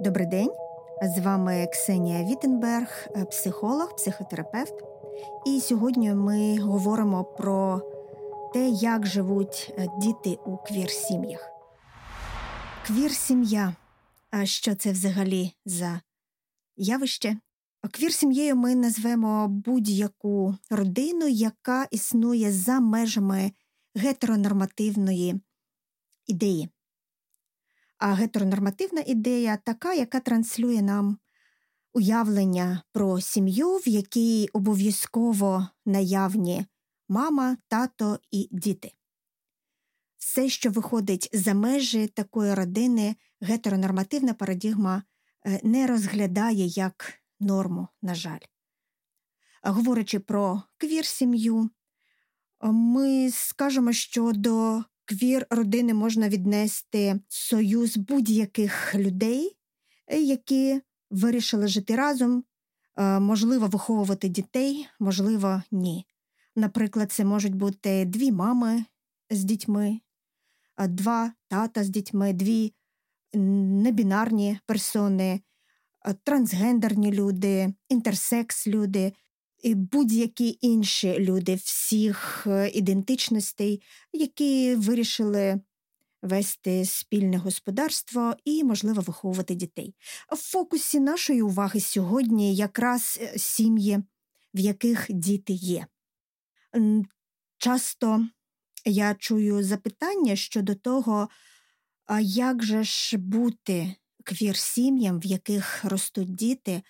Добрий день, з вами Ксенія Віттенберг, психолог, психотерапевт. І сьогодні ми говоримо про те, як живуть діти у квір-сім'ях. Квір-сім'я. А що це взагалі за явище? Квір-сім'єю ми назвемо будь-яку родину, яка існує за межами гетеронормативної ідеї. А гетеронормативна ідея така, яка транслює нам уявлення про сім'ю, в якій обов'язково наявні мама, тато і діти. Все, що виходить за межі такої родини, гетеронормативна парадігма е, не розглядає як норму, на жаль. Говорячи про квір сім'ю, ми скажемо, що до квір родини можна віднести союз будь-яких людей, які вирішили жити разом, е, можливо, виховувати дітей, можливо, ні. Наприклад, це можуть бути дві мами з дітьми, два тата з дітьми, дві небінарні персони, трансгендерні люди, інтерсекс люди, і будь-які інші люди всіх е, ідентичностей, які вирішили вести спільне господарство і, можливо, виховувати дітей. В фокусі нашої уваги сьогодні якраз е, сім'ї, в яких діти є. Часто я чую запитання щодо того, як же ж бути квір сім'ям, в яких ростуть діти,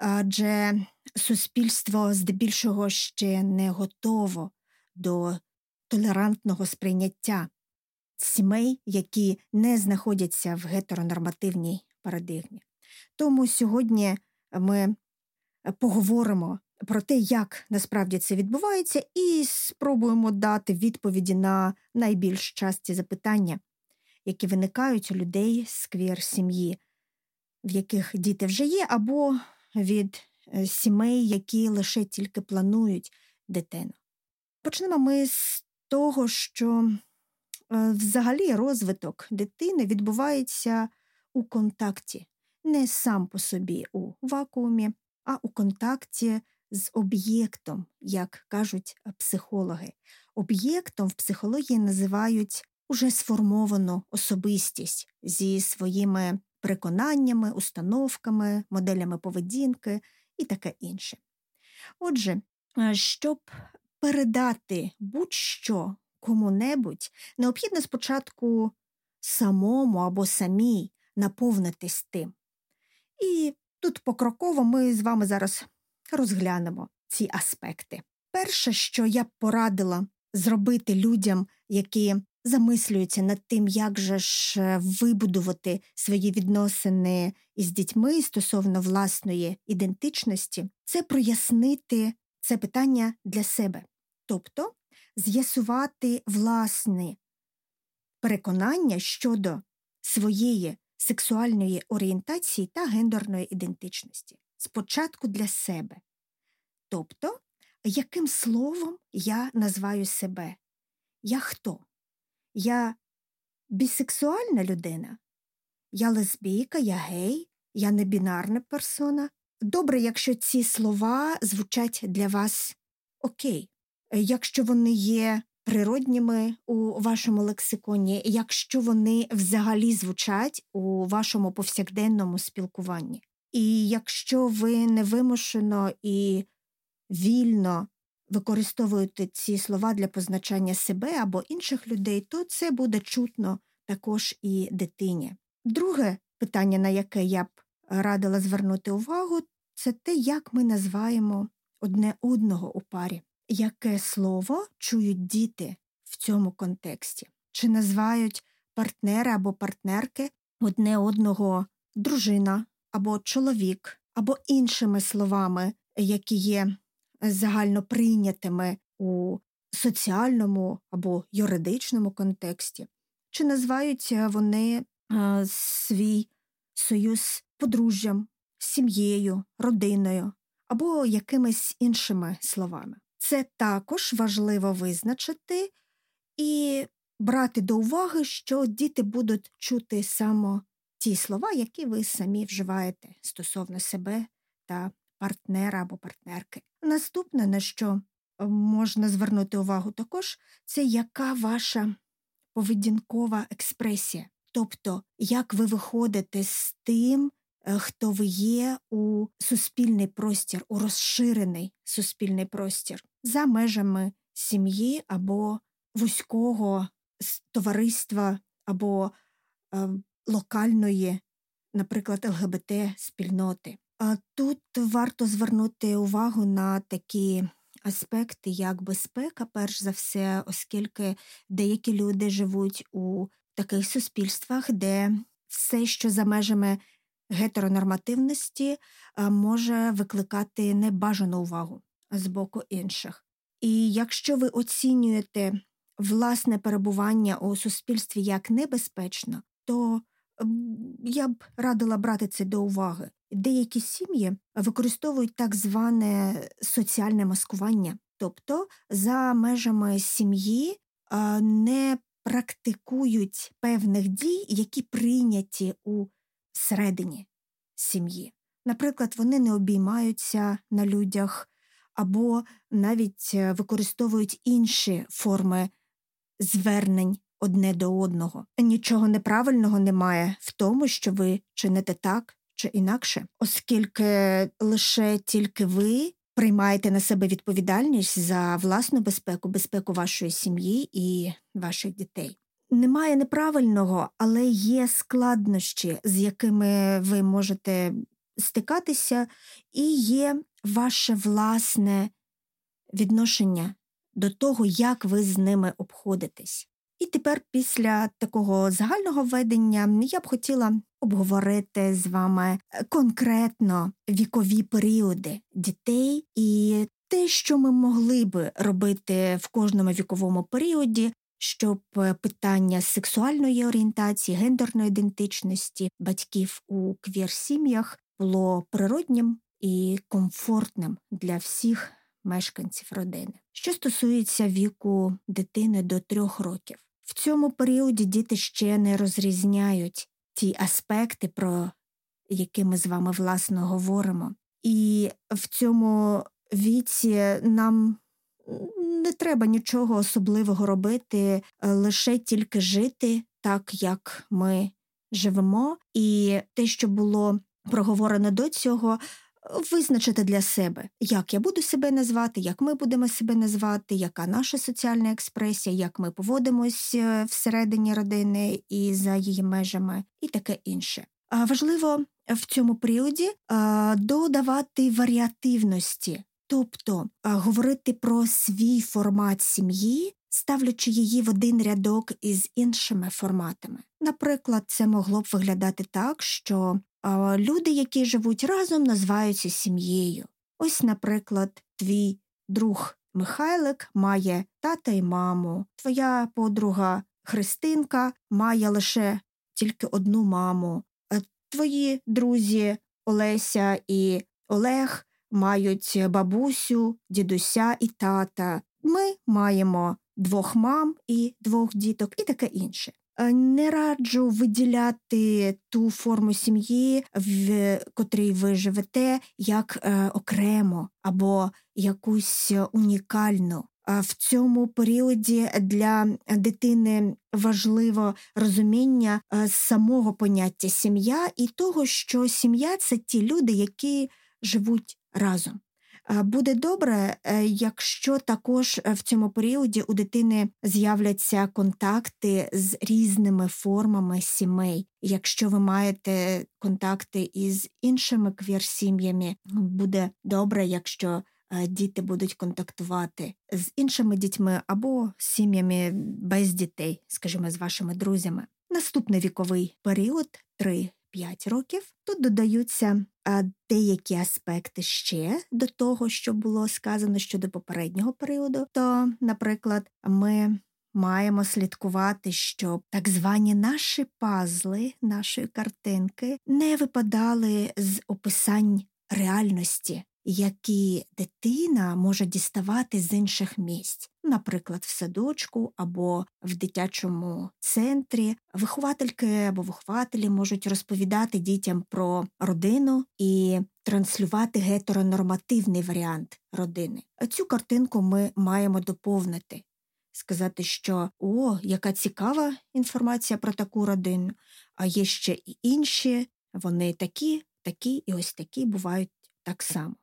адже суспільство здебільшого ще не готово до толерантного сприйняття сімей, які не знаходяться в гетеронормативній парадигмі. Тому сьогодні ми поговоримо про те, як насправді це відбувається, і спробуємо дати відповіді на найбільш часті запитання, які виникають у людей з квір сім'ї, в яких діти вже є, або від Е, сімей, які лише тільки планують дитину. Почнемо ми з того, що е, взагалі розвиток дитини відбувається у контакті, не сам по собі у вакуумі, а у контакті з об'єктом, як кажуть психологи. Об'єктом в психології називають уже сформовану особистість зі своїми переконаннями, установками, моделями поведінки і таке інше. Отже, е, щоб передати будь-що кому-небудь, необхідно спочатку самому або самій наповнитись тим. І тут покроково ми з вами зараз розглянемо ці аспекти. Перше, що я б порадила зробити людям, які замислюються над тим, як же ж е, вибудувати свої відносини із дітьми стосовно власної ідентичності, це прояснити це питання для себе, тобто з'ясувати власне переконання щодо своєї сексуальної орієнтації та гендерної ідентичності. Спочатку для себе. Тобто, яким словом я називаю себе? Я хто? Я бісексуальна людина, я лесбійка, я гей, я небінарна персона. Добре, якщо ці слова звучать для вас окей, якщо вони є природніми у вашому лексиконі, якщо вони взагалі звучать у вашому повсякденному спілкуванні. І якщо ви невимушено і вільно використовуєте ці слова для позначання себе або інших людей, то це буде чутно також і дитині. Друге питання, на яке я б радила звернути увагу, це те, як ми називаємо одне одного у парі. Яке слово чують діти в цьому контексті? Чи називають партнери або партнерки одне одного дружина або чоловік, або іншими словами, які є загально прийнятими у соціальному або юридичному контексті, чи називаються вони свій союз подружжям, сім'єю, родиною або якимись іншими словами. Це також важливо визначити і брати до уваги, що діти будуть чути саме ті слова, які ви самі вживаєте стосовно себе та партнера або партнерки. Наступне, на що можна звернути увагу також, це яка ваша поведінкова експресія, тобто як ви виходите з тим, е, хто ви є у суспільний простір, у розширений суспільний простір за межами сім'ї або вузького товариства або е, локальної, наприклад, ЛГБТ спільноти. Тут варто звернути увагу на такі аспекти, як безпека, перш за все, оскільки деякі люди живуть у таких суспільствах, де все, що за межами гетеронормативності, може викликати небажану увагу з боку інших. І якщо ви оцінюєте власне перебування у суспільстві як небезпечно, то я б радила брати це до уваги. Деякі сім'ї використовують так зване соціальне маскування, тобто за межами сім'ї не практикують певних дій, які прийняті у середині сім'ї. Наприклад, вони не обіймаються на людях або навіть е, використовують інші форми звернень одне до одного. Нічого неправильного немає в тому, що ви чините так чи інакше, оскільки лише тільки ви приймаєте на себе відповідальність за власну безпеку, безпеку вашої сім'ї і ваших дітей. Немає неправильного, але є складнощі, з якими ви можете стикатися, і є ваше власне відношення до того, як ви з ними обходитесь. І тепер, після такого загального ведення, я б хотіла обговорити з вами е, конкретно вікові періоди дітей і те, що ми могли би робити в кожному віковому періоді, щоб е, питання сексуальної орієнтації, гендерної ідентичності батьків у квір-сім'ях було природнім і комфортним для всіх мешканців родини. Що стосується віку дитини до трьох років, в цьому періоді діти ще не розрізняють ті аспекти, про які ми з вами власно говоримо. І в цьому віці нам не треба нічого особливого робити, лише тільки жити так, як ми живемо, і те, що було проговорено до цього, визначити для себе, як я буду себе назвати, як ми будемо себе назвати, яка наша соціальна експресія, як ми поводимось е, всередині родини і за її межами, і таке інше. Важливо в цьому періоді додавати варіативності, тобто говорити про свій формат сім'ї, ставлячи її в один рядок із іншими форматами. Наприклад, це могло б виглядати так, що люди, які живуть разом, називаються сім'єю. Ось, наприклад, твій друг Михайлик має тата і маму, твоя подруга Христинка має лише тільки одну маму, твої друзі Олеся і Олег мають бабусю, дідуся і тата. Ми маємо двох мам і двох діток, і таке інше. Е, не раджу виділяти ту форму сім'ї, в котрій ви живете, як е, окремо або якусь унікальну. В цьому періоді для дитини важливо розуміння е, самого поняття сім'я і того, що сім'я це ті люди, які живуть разом. Буде добре, е, якщо також е, в цьому періоді у дитини з'являться контакти з різними формами сімей. Якщо ви маєте контакти із іншими квір-сім'ями, буде добре, якщо е, діти будуть контактувати з іншими дітьми або сім'ями без дітей, скажімо, з вашими друзями. Наступний віковий період 3 5 років. Тут додаються деякі аспекти ще до того, що було сказано щодо попереднього періоду. То, наприклад, ми маємо слідкувати, щоб так звані наші пазли, нашої картинки не випадали з описань реальності які дитина може діставати з інших місць, наприклад, в садочку або в дитячому центрі. Виховательки або вихователі можуть розповідати дітям про родину і транслювати гетеронормативний варіант родини. Цю картинку ми маємо доповнити. Сказати, що о, яка цікава інформація про таку родину, а є ще і інші, вони такі, такі і ось такі бувають так само.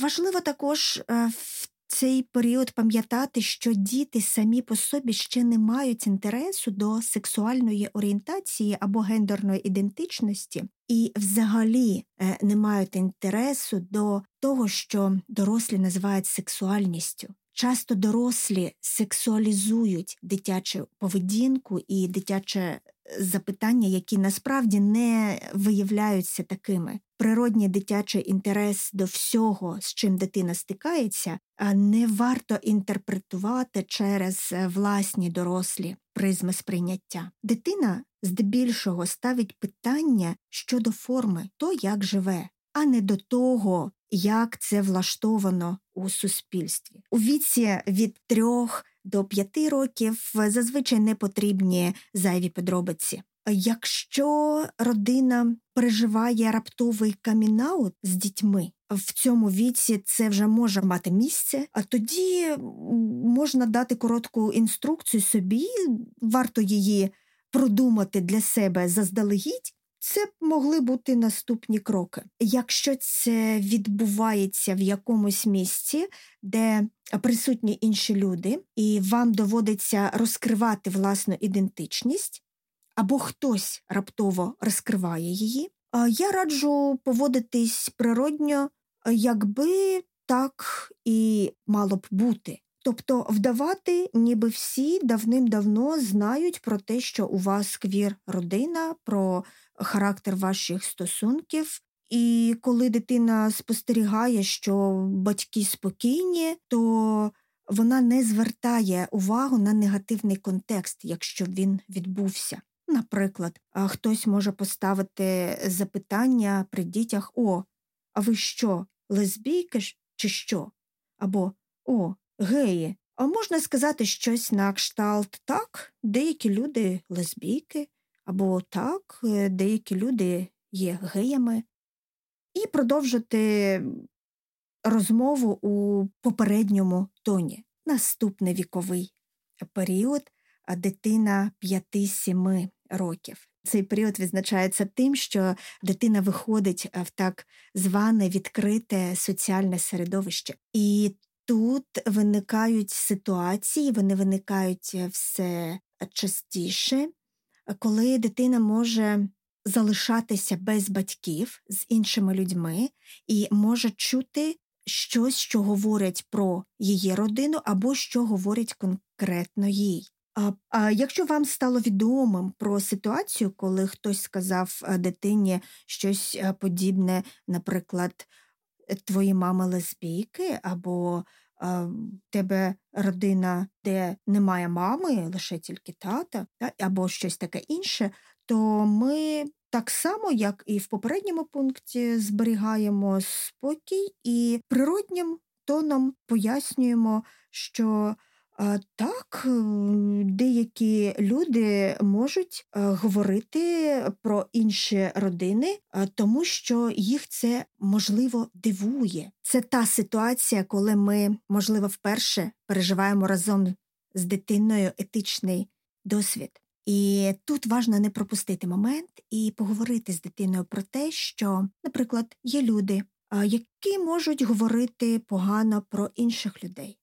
Важливо також е, в цей період пам'ятати, що діти самі по собі ще не мають інтересу до сексуальної орієнтації або гендерної ідентичності, і взагалі е, не мають інтересу до того, що дорослі називають сексуальністю. Часто дорослі сексуалізують дитячу поведінку і дитяче запитання, які насправді не виявляються такими. Природній дитячий інтерес до всього, з чим дитина стикається, не варто інтерпретувати через е, власні дорослі призми сприйняття. Дитина здебільшого ставить питання щодо форми, то як живе, а не до того, як це влаштовано у суспільстві. У віці від трьох до п'яти років зазвичай не потрібні зайві подробиці. Якщо родина переживає раптовий камінаут з дітьми, в цьому віці це вже може мати місце, а тоді можна дати коротку інструкцію собі, варто її продумати для себе заздалегідь. Це могли бути наступні кроки. Якщо це відбувається в якомусь місці, де присутні інші люди, і вам доводиться розкривати власну ідентичність, або хтось раптово розкриває її, я раджу поводитись природньо, якби так і мало б бути. Тобто вдавати, ніби всі давним-давно знають про те, що у вас квір родина, про характер ваших стосунків. І коли дитина спостерігає, що батьки спокійні, то вона не звертає увагу на негативний контекст, якщо він відбувся. Наприклад, хтось може поставити запитання при дітях О, а ви що, лесбійки чи що? Або О, геї. А можна сказати щось на кшталт так, деякі люди лесбійки, або так, е, деякі люди є геями, і продовжити розмову у попередньому тоні. Наступний віковий період дитина 5-7 років. Цей період відзначається тим, що дитина виходить в так зване відкрите соціальне середовище. І тут виникають ситуації, вони виникають все частіше, коли дитина може залишатися без батьків з іншими людьми і може чути щось, що говорять про її родину, або що говорять конкретно їй. А, а якщо вам стало відомим про ситуацію, коли хтось сказав дитині щось подібне, наприклад, твої мами лесбійки, або тебе родина, де немає мами, лише тільки тата, або щось таке інше, то ми так само, як і в попередньому пункті, зберігаємо спокій і природнім тоном пояснюємо, що так, деякі люди можуть е, говорити про інші родини, тому що їх це можливо дивує. Це та ситуація, коли ми, можливо, вперше переживаємо разом з дитиною етичний досвід. І тут важливо не пропустити момент і поговорити з дитиною про те, що, наприклад, є люди, які можуть говорити погано про інших людей.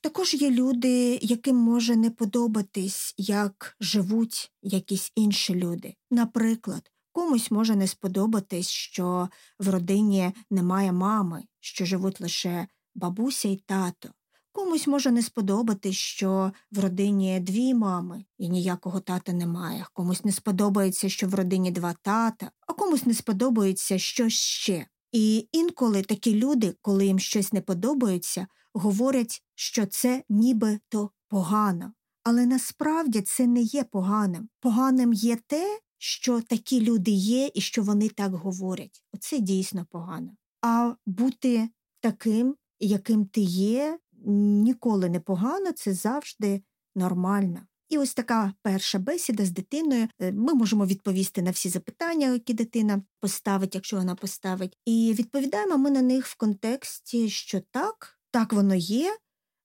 Також є люди, яким може не подобатись, як живуть якісь інші люди. Наприклад, комусь може не сподобатись, що в родині немає мами, що живуть лише бабуся і тато. Комусь може не сподобатись, що в родині дві мами і ніякого тата немає. Комусь не сподобається, що в родині два тата, а комусь не сподобається що ще. І інколи такі люди, коли їм щось не подобається, говорять, що це нібито погано. Але насправді це не є поганим. Поганим є те, що такі люди є і що вони так говорять. Оце дійсно погано. А бути таким, яким ти є, ніколи не погано, це завжди нормально. І ось така перша бесіда з дитиною. Е, ми можемо відповісти на всі запитання, які дитина поставить, якщо вона поставить. І відповідаємо ми на них в контексті, що так, так воно є.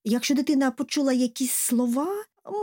Якщо дитина почула якісь слова,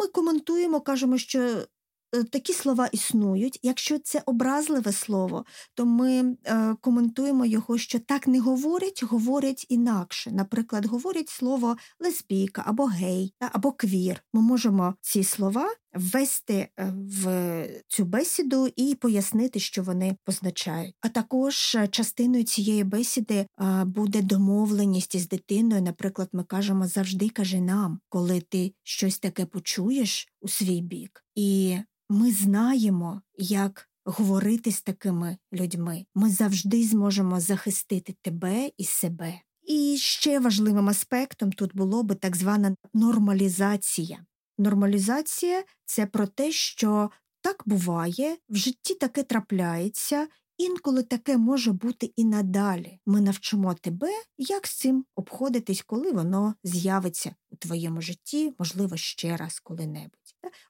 ми коментуємо, кажемо, що Е, такі слова існують. Якщо це образливе слово, то ми е, коментуємо його, що так не говорять, говорять інакше. Наприклад, говорять слово лесбійка або гей, або квір. Ми можемо ці слова ввести е, в цю бесіду і пояснити, що вони позначають. А також е, частиною цієї бесіди буде домовленість із дитиною. Наприклад, ми кажемо завжди кажи нам, коли ти щось таке почуєш у свій бік. І ми знаємо, як говорити з такими людьми. Ми завжди зможемо захистити тебе і себе. І ще важливим аспектом тут було би так звана нормалізація. Нормалізація це про те, що так буває, в житті таке трапляється, інколи таке може бути і надалі. Ми навчимо тебе, як з цим обходитись, коли воно з'явиться у твоєму житті, можливо, ще раз коли-небудь.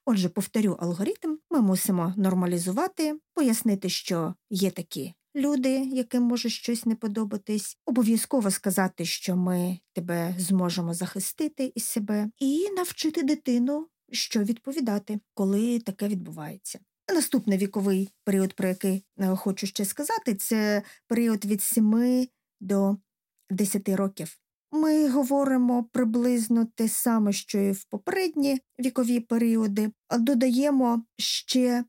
Отже, повторю алгоритм, ми мусимо нормалізувати, пояснити, що є такі люди, яким може щось не подобатись, обов'язково сказати, що ми тебе зможемо захистити із себе, і навчити дитину, що відповідати, коли таке відбувається. Наступний віковий період, про який е, хочу ще сказати, це період від 7 до 10 років. Ми говоримо приблизно те саме, що і в попередні вікові періоди, додаємо ще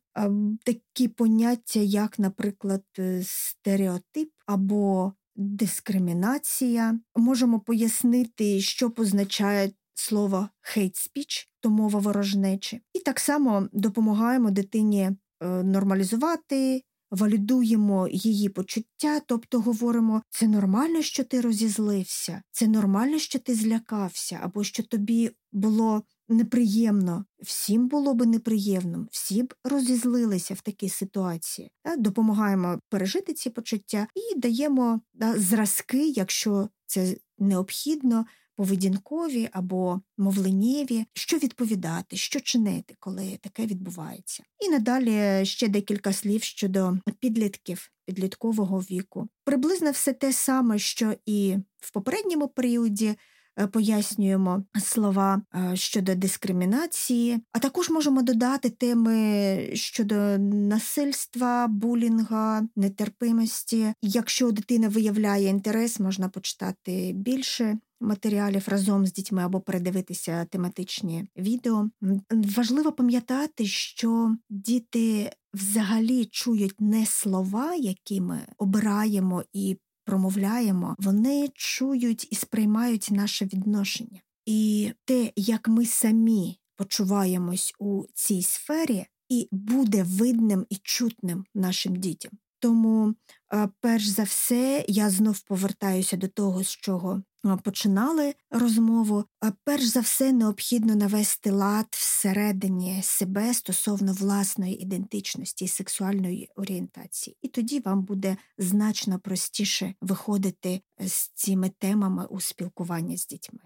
такі поняття, як, наприклад, е, стереотип або дискримінація. Можемо пояснити, що позначає слово speech, то мова ворожнечі. І так само допомагаємо дитині е, нормалізувати валідуємо її почуття, тобто говоримо, це нормально, що ти розізлився, це нормально, що ти злякався, або що тобі було неприємно. Всім було би неприємно, всі б розізлилися в такій ситуації. Допомагаємо пережити ці почуття і даємо зразки, якщо це необхідно, поведінкові або мовленнєві, що відповідати, що чинити, коли таке відбувається. І надалі ще декілька слів щодо підлітків підліткового віку. Приблизно все те саме, що і в попередньому періоді. Е, пояснюємо слова е, щодо дискримінації, а також можемо додати теми щодо насильства, булінга, нетерпимості. Якщо дитина виявляє інтерес, можна почитати більше матеріалів разом з дітьми або передивитися тематичні відео. Важливо пам'ятати, що діти взагалі чують не слова, які ми обираємо і промовляємо, вони чують і сприймають наше відношення. І те, як ми самі почуваємось у цій сфері, і буде видним і чутним нашим дітям. Тому, перш за все, я знов повертаюся до того, з чого починали розмову. Перш за все, необхідно навести лад всередині себе стосовно власної ідентичності і сексуальної орієнтації. І тоді вам буде значно простіше виходити з цими темами у спілкуванні з дітьми.